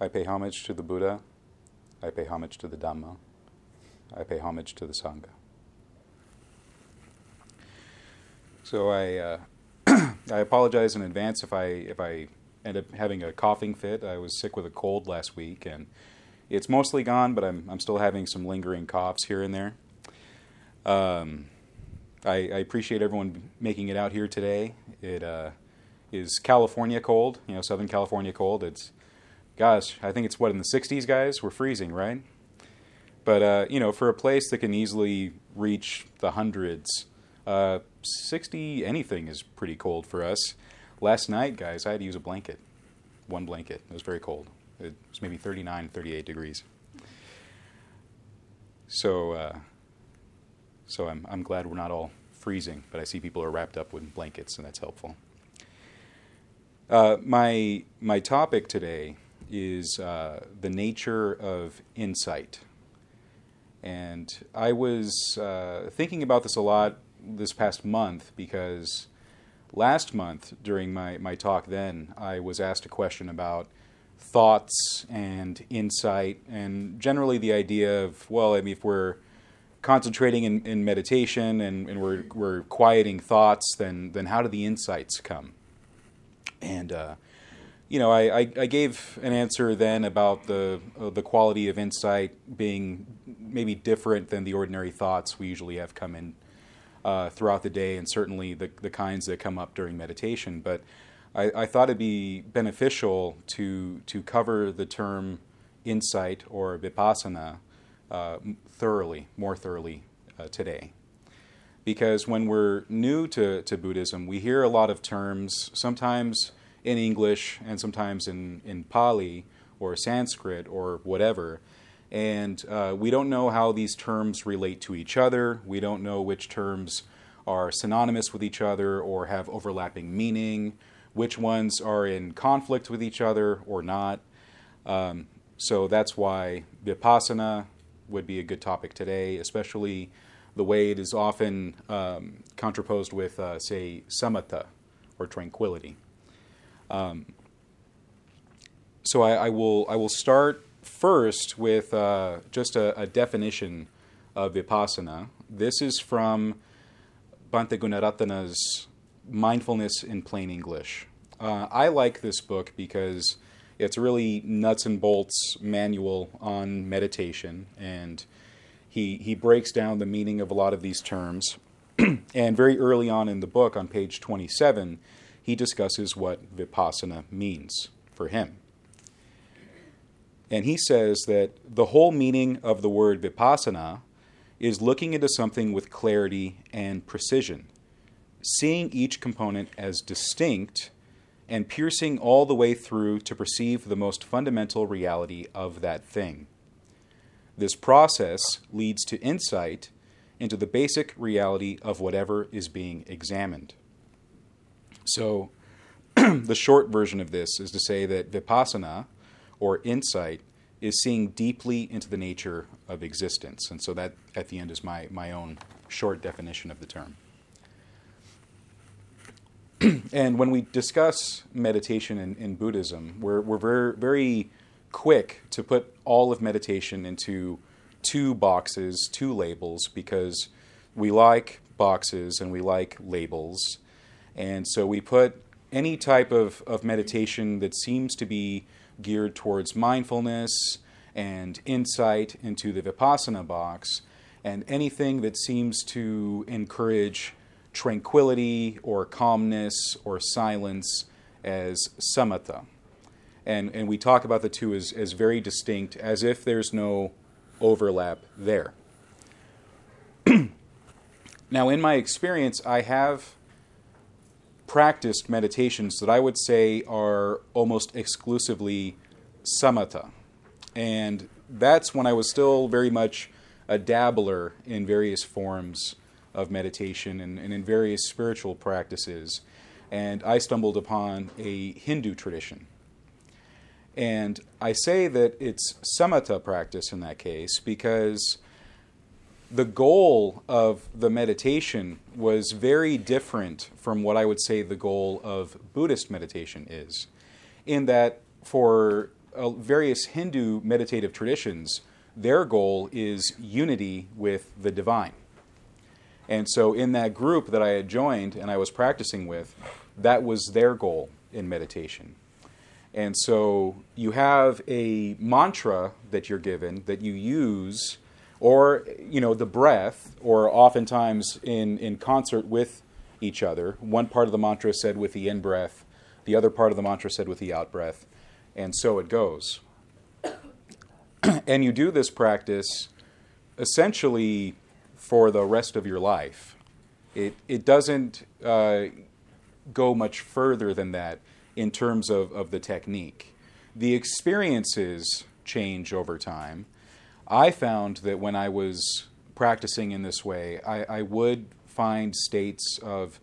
I pay homage to the Buddha. I pay homage to the Dhamma. I pay homage to the Sangha. So I, uh, I apologize in advance if I if I end up having a coughing fit. I was sick with a cold last week, and it's mostly gone, but I'm I'm still having some lingering coughs here and there. Um, I, I, appreciate everyone making it out here today. It uh, is California cold, you know, Southern California cold. It's gosh, I think it's what in the 60s, guys. We're freezing, right? But uh, you know, for a place that can easily reach the hundreds, uh, 60 anything is pretty cold for us. Last night, guys, I had to use a blanket, one blanket. It was very cold. It was maybe 39, 38 degrees. So, uh, so I'm I'm glad we're not all freezing, but I see people are wrapped up with blankets, and that's helpful. Uh, my my topic today is uh, the nature of insight. And I was uh, thinking about this a lot this past month because last month during my, my talk then, I was asked a question about thoughts and insight, and generally the idea of, well, I mean, if we're concentrating in, in meditation and, and we're, we're quieting thoughts, then, then how do the insights come? And uh, you know, I, I, I, gave an answer then about the uh, the quality of insight being maybe different than the ordinary thoughts we usually have come in uh, throughout the day, and certainly the the kinds that come up during meditation. But I, I thought it'd be beneficial to to cover the term insight or vipassana uh, thoroughly, more thoroughly uh, today. Because when we're new to, to Buddhism, we hear a lot of terms, sometimes in English and sometimes in, in Pali or Sanskrit or whatever. And uh, we don't know how these terms relate to each other. We don't know which terms are synonymous with each other or have overlapping meaning, which ones are in conflict with each other or not. Um, so that's why vipassana would be a good topic today, especially the way it is often um, contraposed with, uh, say, samatha or tranquility. Um, so I, I, will I will start first with uh, just a, a, definition of vipassana. This is from Bhante Gunaratana's Mindfulness in Plain English. Uh, I like this book because it's really nuts and bolts manual on meditation, and he he breaks down the meaning of a lot of these terms. and very early on in the book, on page 27, he discusses what vipassana means for him. And he says that the whole meaning of the word vipassana is looking into something with clarity and precision, seeing each component as distinct and piercing all the way through to perceive the most fundamental reality of that thing. This process leads to insight into the basic reality of whatever is being examined. So, the short version of this is to say that vipassana, or insight, is seeing deeply into the nature of existence. And so, that at the end is my, my own short definition of the term. and when we discuss meditation in, in Buddhism, we're, we're very, very quick to put all of meditation into two boxes, two labels, because we like boxes and we like labels. And so we put any type of, of meditation that seems to be geared towards mindfulness and insight into the Vipassana box, and anything that seems to encourage tranquility or calmness or silence as samatha. And, and we talk about the two as, as very distinct, as if there's no overlap there. now, in my experience, I have practiced meditations that I would say are almost exclusively samatha. And that's when I was still very much a dabbler in various forms of meditation and, and in various spiritual practices. And I stumbled upon a Hindu tradition. And I say that it's samatha practice in that case because the goal of the meditation was very different from what I would say the goal of Buddhist meditation is. In that, for uh, various Hindu meditative traditions, their goal is unity with the divine. And so, in that group that I had joined and I was practicing with, that was their goal in meditation. And so, you have a mantra that you're given that you use, or you know, the breath, or oftentimes in, in concert with each other. One part of the mantra said with the in breath, the other part of the mantra said with the out breath, and so it goes. and you do this practice essentially for the rest of your life. It, it doesn't uh, go much further than that in terms of, of the technique. The experiences change over time. I found that when I was practicing in this way, I, I would find states of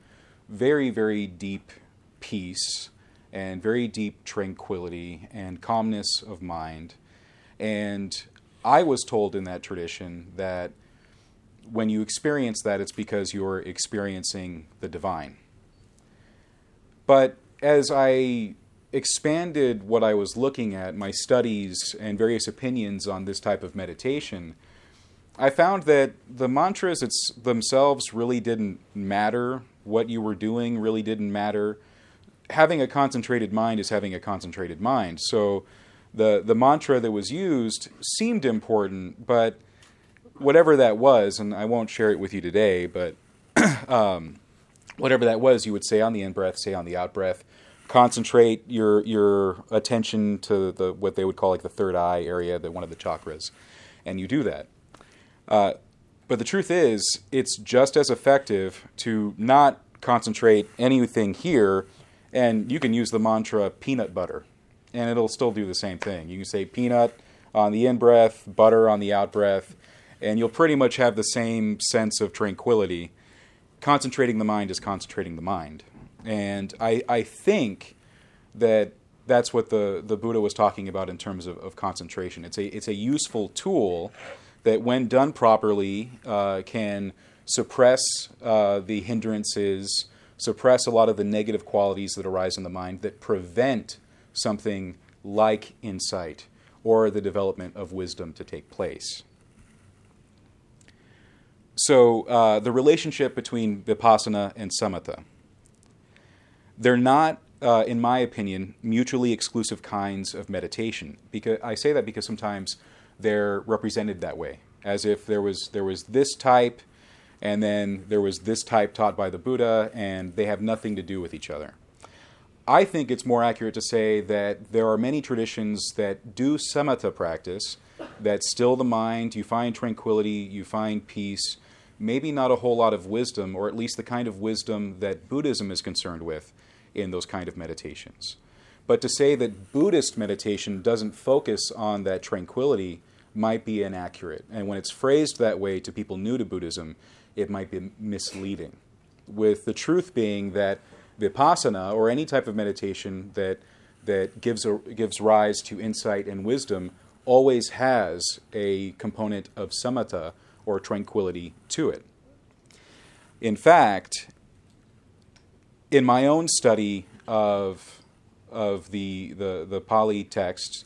very, very deep peace and very deep tranquility and calmness of mind. And I was told in that tradition that when you experience that, it's because you're experiencing the divine. But as I expanded what I was looking at, my studies and various opinions on this type of meditation, I found that the mantras themselves really didn't matter. What you were doing really didn't matter. Having a concentrated mind is having a concentrated mind. So the, the mantra that was used seemed important, but whatever that was, and I won't share it with you today, but um, whatever that was, you would say on the in breath, say on the out breath. Concentrate your your attention to the what they would call like the third eye area, the one of the chakras, and you do that. Uh, but the truth is, it's just as effective to not concentrate anything here, and you can use the mantra peanut butter, and it'll still do the same thing. You can say peanut on the in breath, butter on the out breath, and you'll pretty much have the same sense of tranquility. Concentrating the mind is concentrating the mind. And I, I think that that's what the, the Buddha was talking about in terms of, of concentration. It's a, it's a useful tool that, when done properly, uh, can suppress uh, the hindrances, suppress a lot of the negative qualities that arise in the mind that prevent something like insight or the development of wisdom to take place. So, uh, the relationship between vipassana and samatha. They're not, uh, in my opinion, mutually exclusive kinds of meditation. Because I say that because sometimes they're represented that way, as if there was there was this type, and then there was this type taught by the Buddha, and they have nothing to do with each other. I think it's more accurate to say that there are many traditions that do samatha practice, that still the mind, you find tranquility, you find peace, maybe not a whole lot of wisdom, or at least the kind of wisdom that Buddhism is concerned with in those kind of meditations. But to say that Buddhist meditation doesn't focus on that tranquility might be inaccurate. And when it's phrased that way to people new to Buddhism, it might be misleading. With the truth being that vipassana, or any type of meditation that, that gives, a, gives rise to insight and wisdom, always has a component of samatha, or tranquility, to it. In fact, in my own study of of the the, the Pali texts,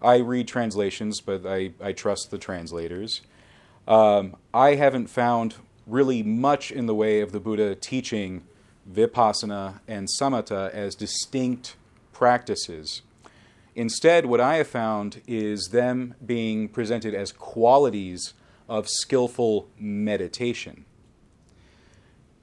I read translations, but I, I trust the translators. Um, I haven't found really much in the way of the Buddha teaching vipassana and samatha as distinct practices. Instead, what I have found is them being presented as qualities of skillful meditation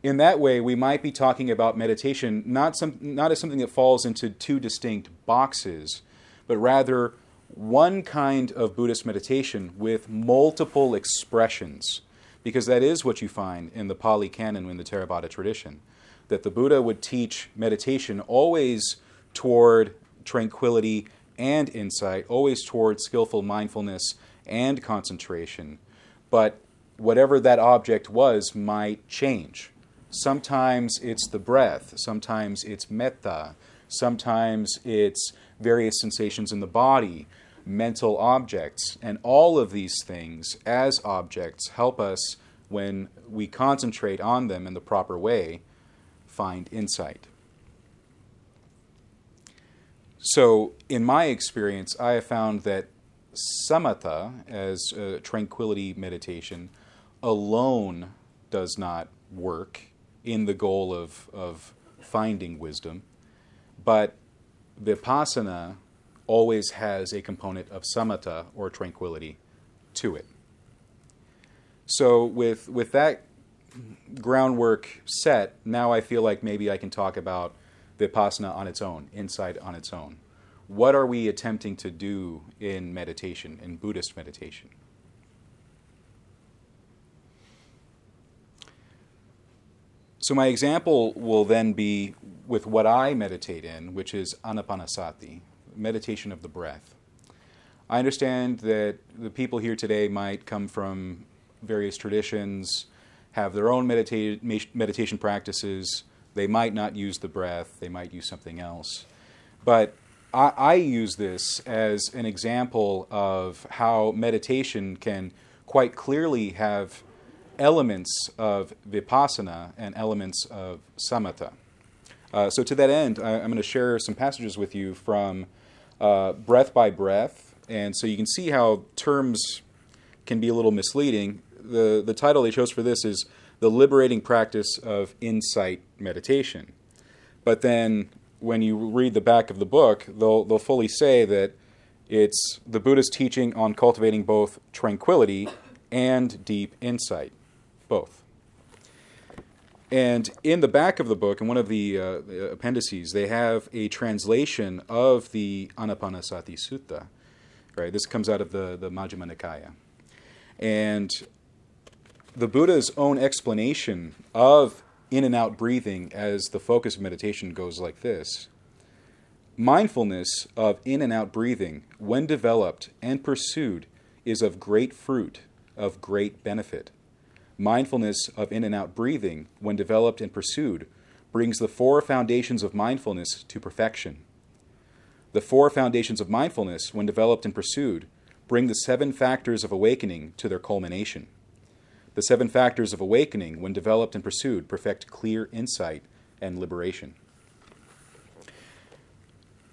in that way, we might be talking about meditation not, some, not as something that falls into two distinct boxes, but rather one kind of Buddhist meditation with multiple expressions, because that is what you find in the Pali Canon in the Theravada tradition, that the Buddha would teach meditation always toward tranquility and insight, always toward skillful mindfulness and concentration. But whatever that object was might change. Sometimes it's the breath, sometimes it's metta, sometimes it's various sensations in the body, mental objects, and all of these things as objects help us when we concentrate on them in the proper way find insight. So, in my experience, I have found that samatha, as tranquility meditation, alone does not work in the goal of, of finding wisdom, but vipassana always has a component of samatha or tranquility to it. So, with, with that groundwork set, now I feel like maybe I can talk about vipassana on its own, insight on its own. What are we attempting to do in meditation, in Buddhist meditation? So, my example will then be with what I meditate in, which is anapanasati, meditation of the breath. I understand that the people here today might come from various traditions, have their own medita- meditation practices. They might not use the breath, they might use something else. But I, I use this as an example of how meditation can quite clearly have elements of vipassana and elements of samatha. Uh, so, to that end, I, am going to share some passages with you from uh, Breath by Breath. And so you can see how terms can be a little misleading. The, the title they chose for this is The Liberating Practice of Insight Meditation. But then when you read the back of the book, they'll, they'll fully say that it's the Buddha's teaching on cultivating both tranquility and deep insight, both. And in the back of the book, in one of the, uh, the appendices, they have a translation of the Anapanasati Sutta. Right, this comes out of the, the Majjhima Nikaya. And the Buddha's own explanation of in and out breathing as the focus of meditation goes like this Mindfulness of in and out breathing, when developed and pursued, is of great fruit, of great benefit. Mindfulness of in and out breathing, when developed and pursued, brings the four foundations of mindfulness to perfection. The four foundations of mindfulness, when developed and pursued, bring the seven factors of awakening to their culmination. The seven factors of awakening, when developed and pursued, perfect clear insight and liberation.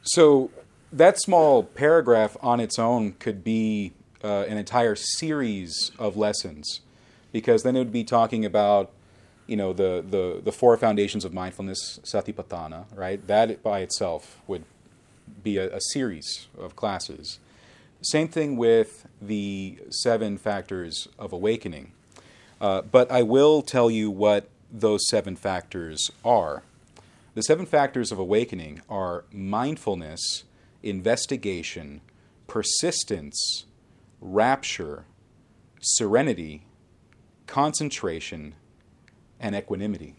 So, that small paragraph on its own could be uh, an entire series of lessons, because then it would be talking about, you know, the, the, the four foundations of mindfulness, satipatthana, right? That by itself would be a, a series of classes. Same thing with the seven factors of awakening. Uh, but I will tell you what those seven factors are. The seven factors of awakening are mindfulness, investigation, persistence, rapture, serenity, concentration, and equanimity.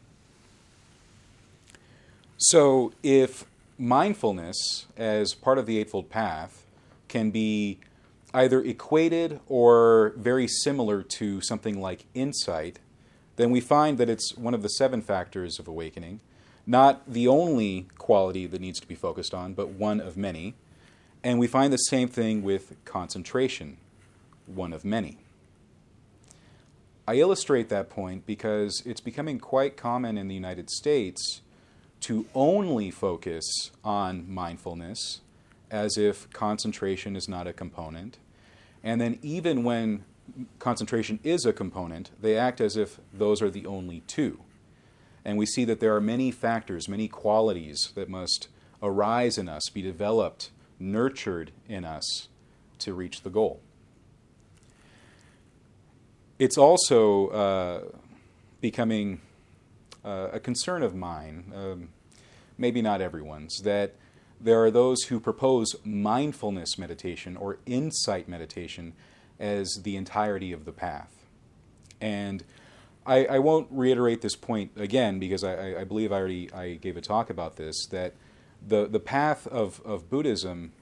So, if mindfulness, as part of the Eightfold Path, can be either equated or very similar to something like insight, then we find that it's one of the seven factors of awakening, not the only quality that needs to be focused on, but one of many. And we find the same thing with concentration, one of many. I illustrate that point because it's becoming quite common in the United States to only focus on mindfulness as if concentration is not a component. And then, even when concentration is a component, they act as if those are the only two. And we see that there are many factors, many qualities that must arise in us, be developed, nurtured in us to reach the goal. It's also uh, becoming uh, a concern of mine, um, maybe not everyone's, that there are those who propose mindfulness meditation or insight meditation as the entirety of the path. And I, I won't reiterate this point again because I, I, believe I already I gave a talk about this that the, the path of, of Buddhism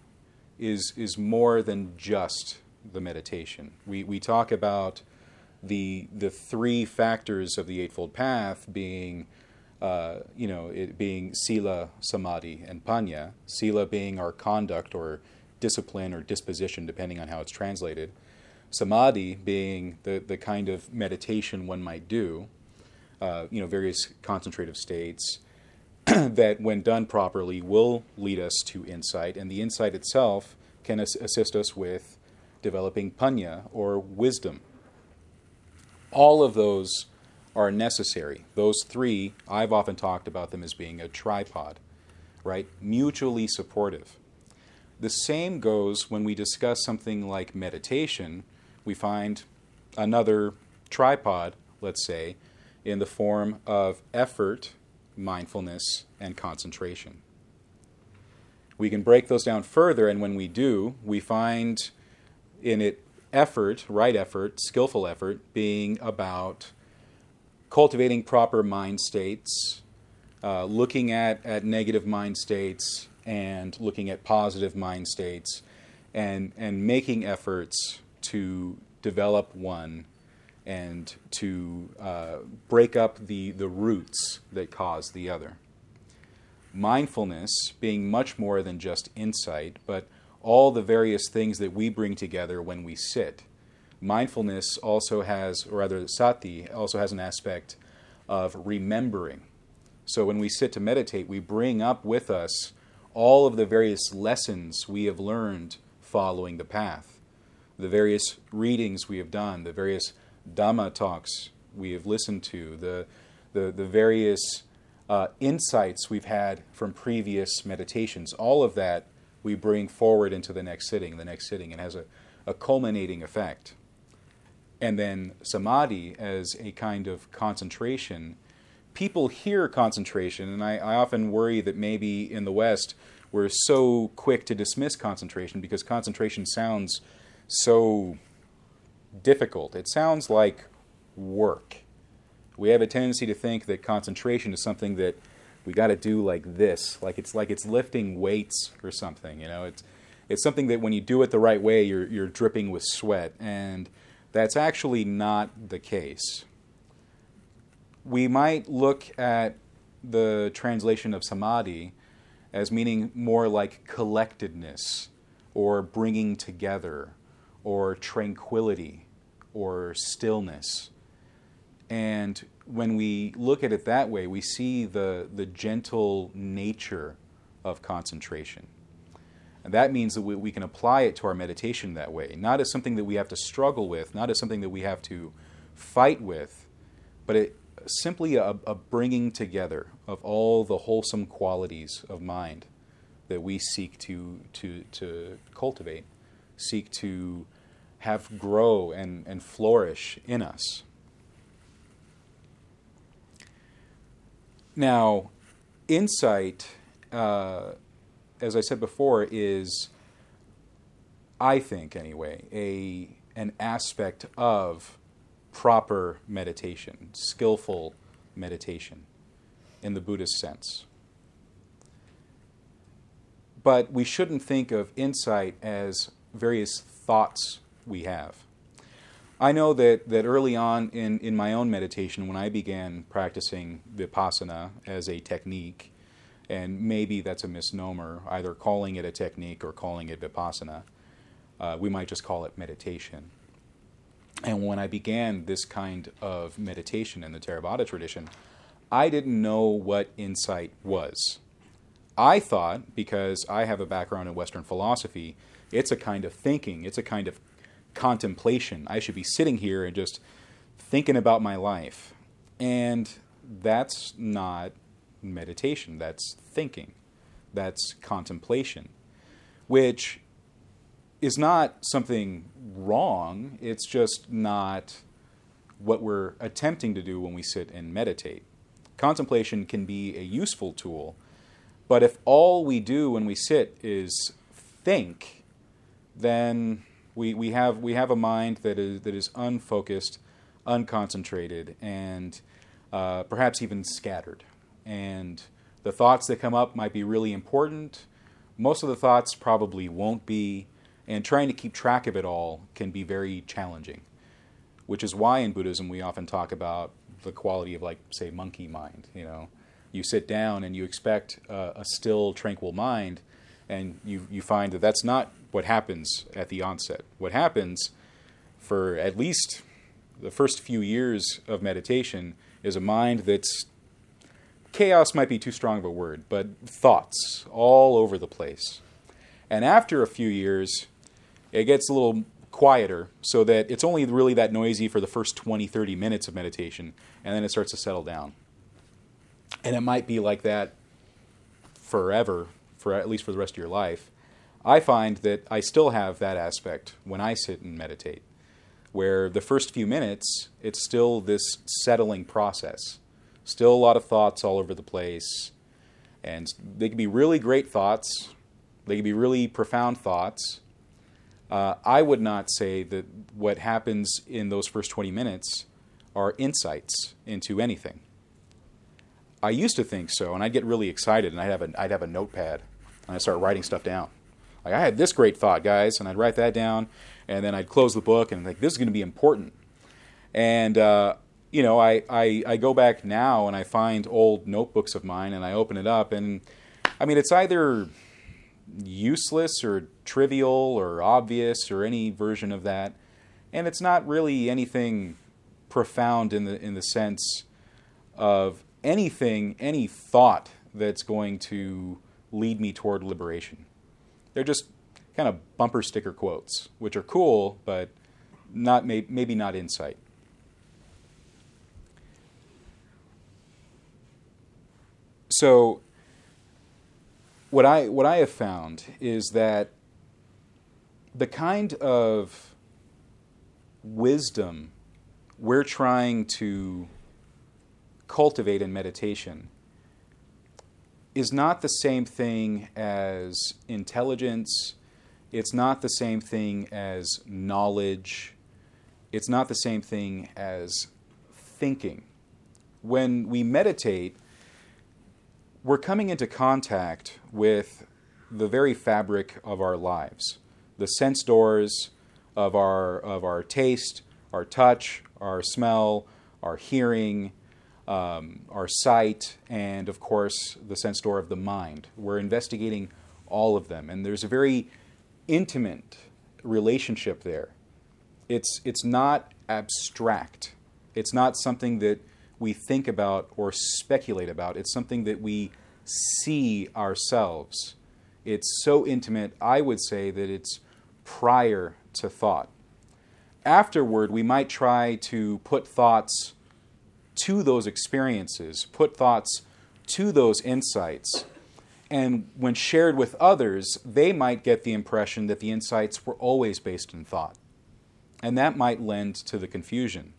is, is more than just the meditation. We, we talk about the, the three factors of the Eightfold Path being uh, you know, it being sila, samadhi, and panya. Sila being our conduct or discipline or disposition, depending on how it's translated. Samadhi being the, the kind of meditation one might do, uh, you know, various concentrative states. that, when done properly, will lead us to insight, and the insight itself can as- assist us with developing panya or wisdom. All of those are necessary. Those three, I've often talked about them as being a tripod, right? Mutually supportive. The same goes when we discuss something like meditation. We find another tripod, let's say, in the form of effort, mindfulness, and concentration. We can break those down further, and when we do, we find in it effort, right effort, skillful effort, being about cultivating proper mind states, uh, looking at, at negative mind states, and looking at positive mind states, and, and making efforts to develop one and to uh, break up the, the roots that cause the other. Mindfulness being much more than just insight, but all the various things that we bring together when we sit. Mindfulness also has, or rather, sati also has an aspect of remembering. So when we sit to meditate, we bring up with us all of the various lessons we have learned following the path, the various readings we have done, the various Dhamma talks we have listened to, the, the, the various uh, insights we've had from previous meditations, all of that we bring forward into the next sitting, the next sitting, and has a, a culminating effect. And then samadhi as a kind of concentration. People hear concentration, and I, I often worry that maybe in the West we're so quick to dismiss concentration because concentration sounds so difficult. It sounds like work. We have a tendency to think that concentration is something that we got to do like this, like it's like it's lifting weights or something. You know, it's it's something that when you do it the right way, you're you're dripping with sweat, and that's actually not the case. We might look at the translation of samadhi as meaning more like collectedness or bringing together or tranquility or stillness. And when we look at it that way, we see the, the gentle nature of concentration. And that means that we, we, can apply it to our meditation that way, not as something that we have to struggle with, not as something that we have to fight with, but it, simply a, a bringing together of all the wholesome qualities of mind that we seek to, to, to cultivate, seek to have grow and, and flourish in us. Now, insight, uh, as I said before, is, I think anyway, a, an aspect of proper meditation, skillful meditation in the Buddhist sense. But we shouldn't think of insight as various thoughts we have. I know that, that early on in, in my own meditation, when I began practicing vipassana as a technique, and maybe that's a misnomer, either calling it a technique or calling it vipassana, uh, we might just call it meditation. And when I began this kind of meditation in the Theravada tradition, I didn't know what insight was. I thought, because I have a background in Western philosophy, it's a kind of thinking, it's a kind of contemplation. I should be sitting here and just thinking about my life. And that's not meditation, that's thinking, that's contemplation, which is not something wrong, it's just not what we're attempting to do when we sit and meditate. Contemplation can be a useful tool, but if all we do when we sit is think, then we, we have we have a mind that is that is unfocused, unconcentrated, and uh, perhaps even scattered. And the thoughts that come up might be really important. Most of the thoughts probably won't be, and trying to keep track of it all can be very challenging. Which is why in Buddhism we often talk about the quality of, like, say, monkey mind. You know, you sit down and you expect uh, a still, tranquil mind, and you you find that that's not what happens at the onset. What happens for at least the first few years of meditation is a mind that's chaos might be too strong of a word, but thoughts all over the place. And after a few years, it gets a little quieter so that it's only really that noisy for the first 20, 30 minutes of meditation, and then it starts to settle down. And it might be like that forever, for at least for the rest of your life. I find that I still have that aspect when I sit and meditate, where the first few minutes, it's still this settling process. Still a lot of thoughts all over the place. And they can be really great thoughts, they can be really profound thoughts. Uh, I would not say that what happens in those first 20 minutes are insights into anything. I used to think so, and I'd get really excited, and I'd have a, I'd have a notepad, and I'd start writing stuff down. Like, I had this great thought, guys, and I'd write that down, and then I'd close the book, and like, this is going to be important. And, uh, you know, I, I, I go back now and I find old notebooks of mine, and I open it up, and I mean, it's either useless or trivial or obvious or any version of that, and it's not really anything profound in the in the sense of anything, any thought that's going to lead me toward liberation. They're just kind of bumper sticker quotes, which are cool, but not maybe not insight. So what I what I have found is that the kind of wisdom we're trying to cultivate in meditation is not the same thing as intelligence. It's not the same thing as knowledge. It's not the same thing as thinking. When we meditate, we're coming into contact with the very fabric of our lives the sense doors of our, of our taste, our touch, our smell, our hearing, um, our sight, and of course the sense door of the mind. We're investigating all of them, and there's a very intimate relationship there. It's, it's not abstract, it's not something that we think about or speculate about, it's something that we see ourselves. It's so intimate, I would say that it's prior to thought. Afterward, we might try to put thoughts to those experiences, put thoughts to those insights. And when shared with others, they might get the impression that the insights were always based in thought. And that might lend to the confusion.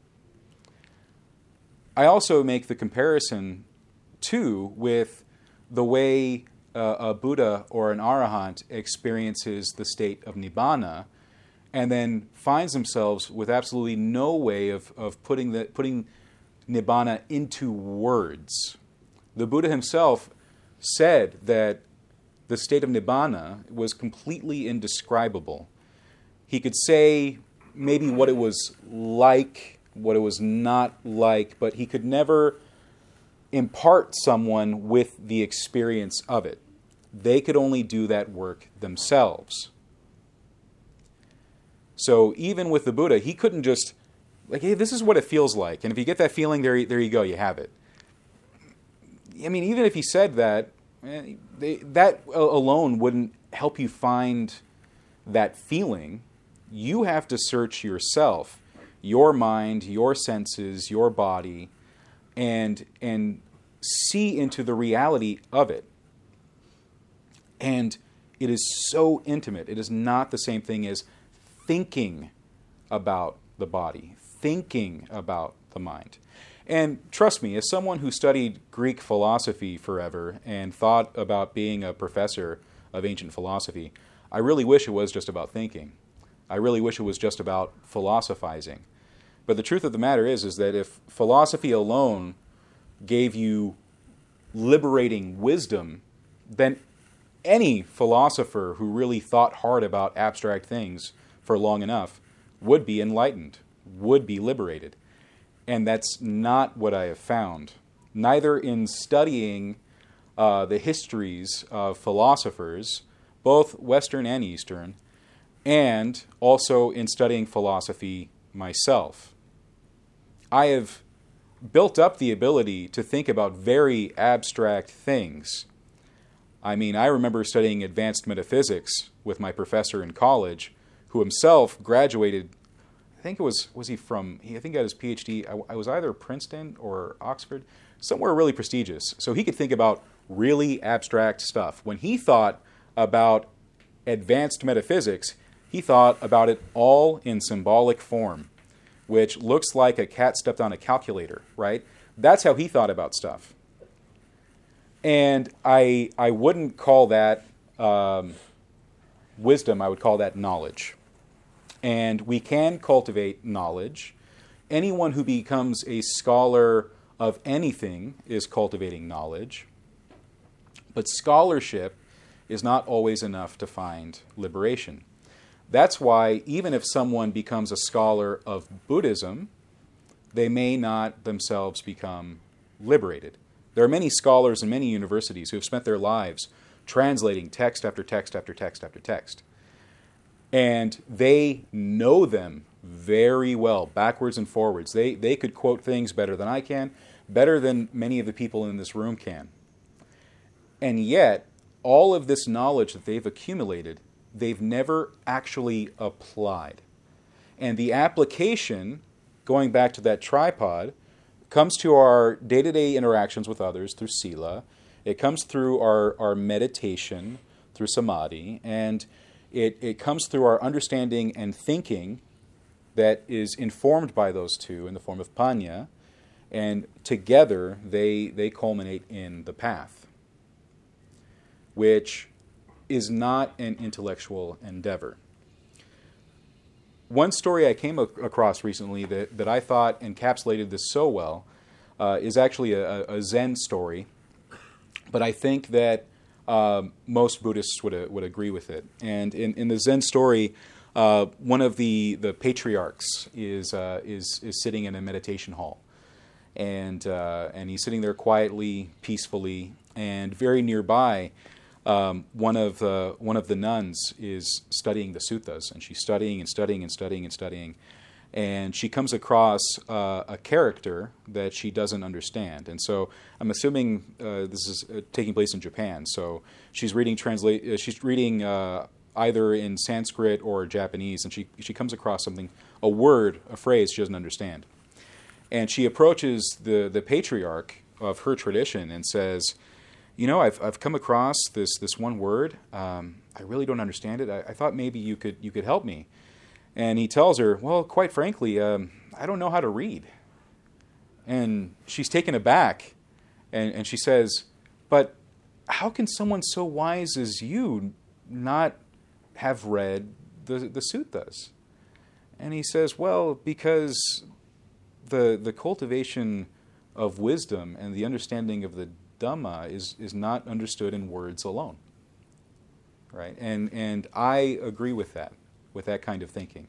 I also make the comparison, too, with the way uh, a Buddha or an Arahant experiences the state of Nibbana and then finds themselves with absolutely no way of, of putting, the, putting nibbana into words. The Buddha himself said that the state of nibbana was completely indescribable. He could say maybe what it was like, what it was not like, but he could never impart someone with the experience of it. They could only do that work themselves. So even with the Buddha, he couldn't just like, hey, this is what it feels like. And if you get that feeling, there, there you go, you have it. I mean, even if he said that, eh, that alone wouldn't help you find that feeling. You have to search yourself, your mind, your senses, your body, and and see into the reality of it. And it is so intimate. It is not the same thing as thinking about the body, thinking about the mind. And trust me, as someone who studied Greek philosophy forever and thought about being a professor of ancient philosophy, I really wish it was just about thinking. I really wish it was just about philosophizing. But the truth of the matter is is that if philosophy alone gave you liberating wisdom, then any philosopher who really thought hard about abstract things for long enough would be enlightened would be liberated. And that's not what I have found, neither in studying uh, the histories of philosophers, both Western and Eastern, and also in studying philosophy myself. I have built up the ability to think about very abstract things. I mean, I remember studying advanced metaphysics with my professor in college, who himself graduated. I think it was was he from? He, I think he got his PhD. I, I was either Princeton or Oxford, somewhere really prestigious. So he could think about really abstract stuff. When he thought about advanced metaphysics, he thought about it all in symbolic form, which looks like a cat stepped on a calculator, right? That's how he thought about stuff. And I, I wouldn't call that um, wisdom, I would call that knowledge. And we can cultivate knowledge. Anyone who becomes a scholar of anything is cultivating knowledge. But scholarship is not always enough to find liberation. That's why, even if someone becomes a scholar of Buddhism, they may not themselves become liberated. There are many scholars in many universities who have spent their lives translating text after text after text after text. And they know them very well, backwards and forwards. They, they could quote things better than I can, better than many of the people in this room can. And yet, all of this knowledge that they've accumulated, they've never actually applied. And the application, going back to that tripod, comes to our day to day interactions with others through sila. It comes through our, our meditation through samadhi. And it, it comes through our understanding and thinking that is informed by those two in the form of panya. And together, they, they culminate in the path which is not an intellectual endeavor. One story I came across recently that, that I thought encapsulated this so well uh, is actually a, a, Zen story, but I think that um, most Buddhists would, uh, would agree with it. And in, in the Zen story, uh, one of the, the patriarchs is, uh, is, is sitting in a meditation hall. And, uh, and he's sitting there quietly, peacefully, and very nearby, um, one of uh, one of the nuns is studying the suttas, and she's studying and studying and studying and studying, and she comes across uh, a character that she doesn't understand. And so I'm assuming uh, this is uh, taking place in Japan. So she's reading translate. Uh, she's reading uh, either in Sanskrit or Japanese, and she she comes across something, a word, a phrase she doesn't understand, and she approaches the the patriarch of her tradition and says you know, I've, I've come across this, this one word. Um, I really don't understand it. I, I, thought maybe you could, you could help me. And he tells her, Well, quite frankly, um, I don't know how to read. And she's taken aback. And, and she says, But how can someone so wise as you not have read the, the suttas? And he says, Well, because the, the cultivation of wisdom and the understanding of the Dhamma is, is not understood in words alone. Right? And, and I agree with that, with that kind of thinking.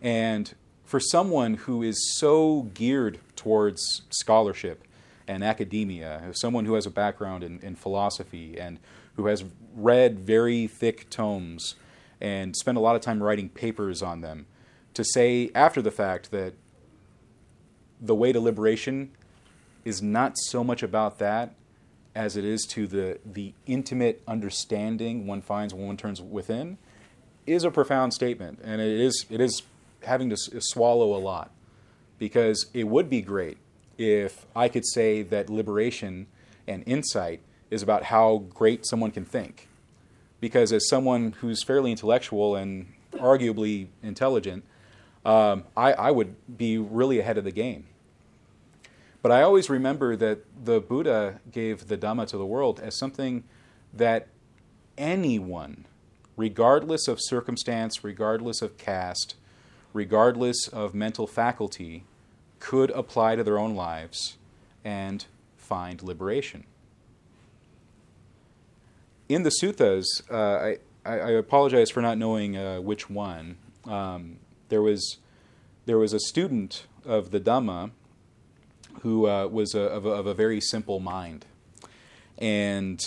And for someone who is so geared towards scholarship and academia, someone who has a background in, in philosophy and who has read very thick tomes and spent a lot of time writing papers on them, to say after the fact that the way to liberation is not so much about that as it is to the, the intimate understanding one finds when one turns within is a profound statement. And it is, it is having to swallow a lot. Because it would be great if I could say that liberation and insight is about how great someone can think. Because as someone who's fairly intellectual and arguably intelligent, um, I, I would be really ahead of the game. But I always remember that the Buddha gave the Dhamma to the world as something that anyone, regardless of circumstance, regardless of caste, regardless of mental faculty, could apply to their own lives and find liberation. In the suttas, uh, I, I, apologize for not knowing uh, which one. Um, there was there was a student of the Dhamma who uh, was a, of, a, of, a, very simple mind. And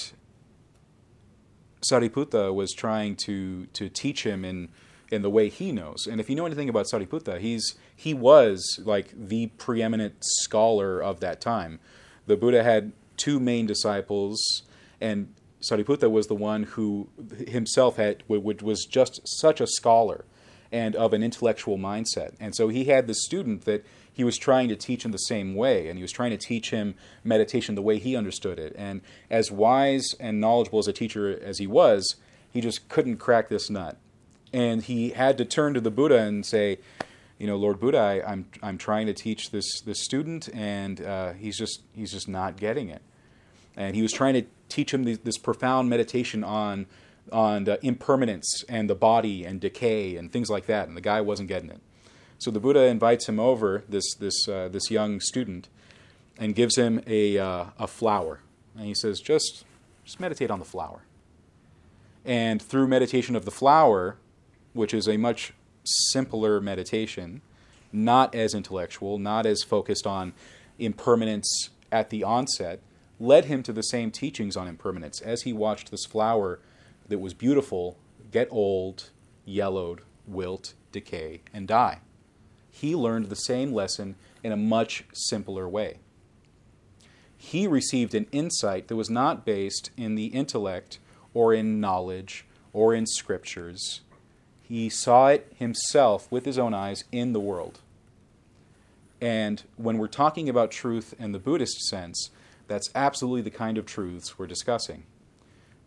Sariputta was trying to, to teach him in in the way he knows. And if you know anything about Sariputta, he's he was like the preeminent scholar of that time. The Buddha had two main disciples, and Sariputta was the one who himself had was just such a scholar and of an intellectual mindset. And so he had the student that he was trying to teach in the same way, and he was trying to teach him meditation the way he understood it. And as wise and knowledgeable as a teacher as he was, he just couldn't crack this nut. And he had to turn to the Buddha and say, you know, Lord Buddha, I, am I'm, I'm trying to teach this this student, and uh, he's just he's just not getting it. And he was trying to teach him this, this profound meditation on on the impermanence and the body and decay and things like that, and the guy wasn't getting it. So the Buddha invites him over, this this uh, this young student, and gives him a uh, a flower, and he says, just just meditate on the flower. And through meditation of the flower, which is a much simpler meditation, not as intellectual, not as focused on impermanence at the onset, led him to the same teachings on impermanence as he watched this flower that was beautiful get old, yellowed, wilt, decay, and die. He learned the same lesson in a much simpler way. He received an insight that was not based in the intellect or in knowledge or in scriptures. He saw it himself with his own eyes in the world. And when we're talking about truth in the Buddhist sense, that's absolutely the kind of truths we're discussing.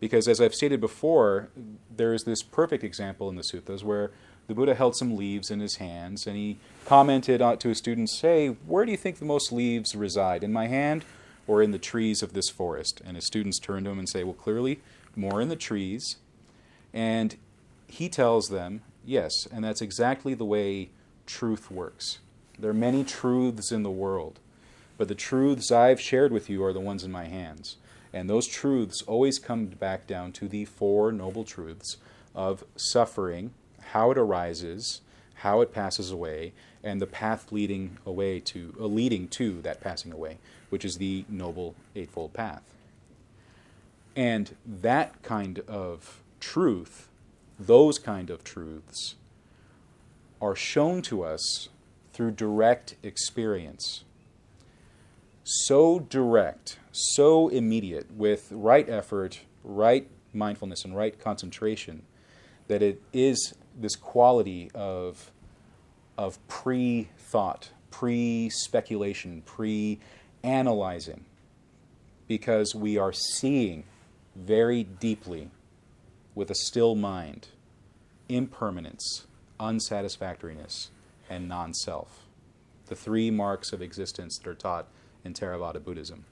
Because as I've stated before, there is this perfect example in the suttas where the Buddha held some leaves in his hands and he commented to his students, Say, where do you think the most leaves reside, in my hand or in the trees of this forest? And his students turn to him and say, Well, clearly, more in the trees. And he tells them, Yes, and that's exactly the way truth works. There are many truths in the world, but the truths I've shared with you are the ones in my hands. And those truths always come back down to the Four Noble Truths of suffering, how it arises, how it passes away, and the path leading away to uh, leading to that passing away, which is the Noble Eightfold Path. And that kind of truth, those kind of truths, are shown to us through direct experience. So direct so immediate with right effort, right mindfulness, and right concentration that it is this quality of, of pre thought, pre speculation, pre analyzing, because we are seeing very deeply with a still mind impermanence, unsatisfactoriness, and non self. The three marks of existence that are taught in Theravada Buddhism.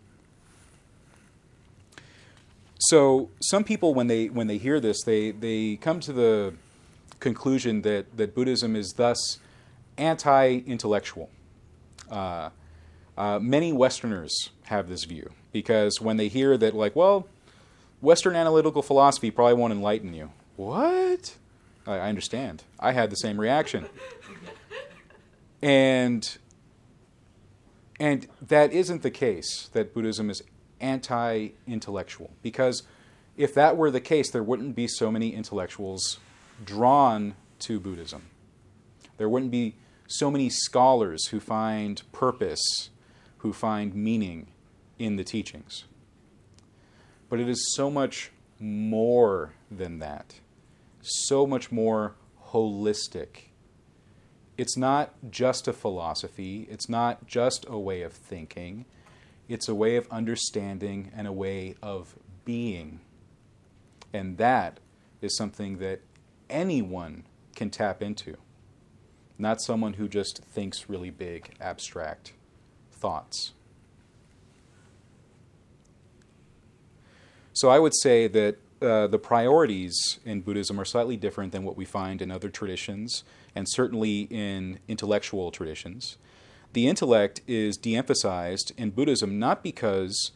So some people, when they when they hear this, they they come to the conclusion that that Buddhism is thus anti-intellectual. Uh, uh, many Westerners have this view because when they hear that, like, well, Western analytical philosophy probably won't enlighten you. What? I, I understand. I had the same reaction, and and that isn't the case. That Buddhism is anti intellectual. Because if that were the case, there wouldn't be so many intellectuals drawn to Buddhism. There wouldn't be so many scholars who find purpose, who find meaning in the teachings. But it is so much more than that, so much more holistic. It's not just a philosophy, it's not just a way of thinking, it's a way of understanding and a way of being. And that is something that anyone can tap into, not someone who just thinks really big, abstract thoughts. So I would say that uh, the priorities in Buddhism are slightly different than what we find in other traditions, and certainly in intellectual traditions the intellect is de emphasized in Buddhism not because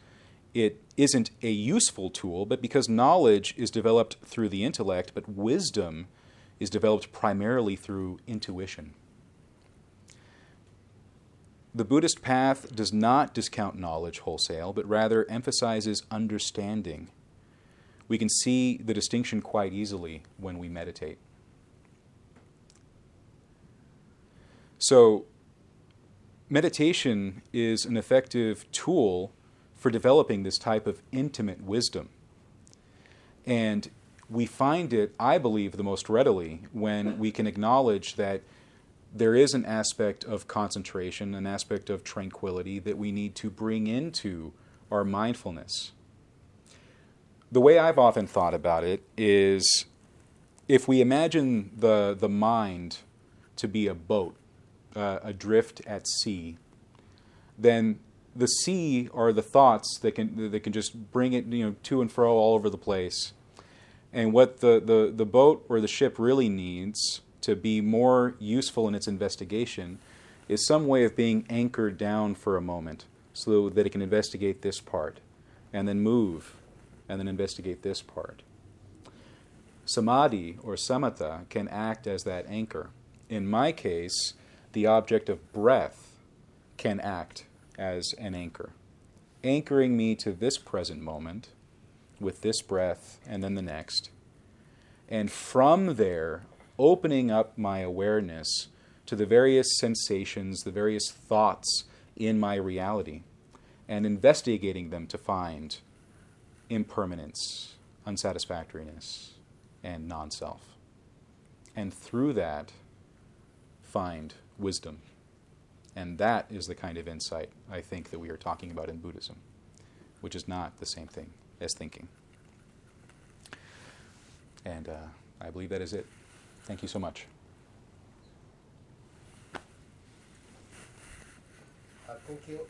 it isn't a useful tool, but because knowledge is developed through the intellect, but wisdom is developed primarily through intuition. The Buddhist path does not discount knowledge wholesale, but rather emphasizes understanding. We can see the distinction quite easily when we meditate. So, meditation is an effective tool for developing this type of intimate wisdom. And we find it, I believe, the most readily when we can acknowledge that there is an aspect of concentration, an aspect of tranquility that we need to bring into our mindfulness. The way I've often thought about it is if we imagine the, the mind to be a boat uh, adrift at sea, then the sea are the thoughts that can that can just bring it you know to and fro all over the place. And what the, the, the boat or the ship really needs to be more useful in its investigation is some way of being anchored down for a moment so that it can investigate this part and then move and then investigate this part. Samadhi or samatha can act as that anchor. In my case, the object of breath can act as an anchor, anchoring me to this present moment with this breath and then the next. And from there, opening up my awareness to the various sensations, the various thoughts in my reality, and investigating them to find impermanence, unsatisfactoriness, and non self. And through that, find wisdom. And that is the kind of insight I think that we are talking about in Buddhism, which is not the same thing as thinking. And uh, I believe that is it. Thank you so much. Uh, thank you.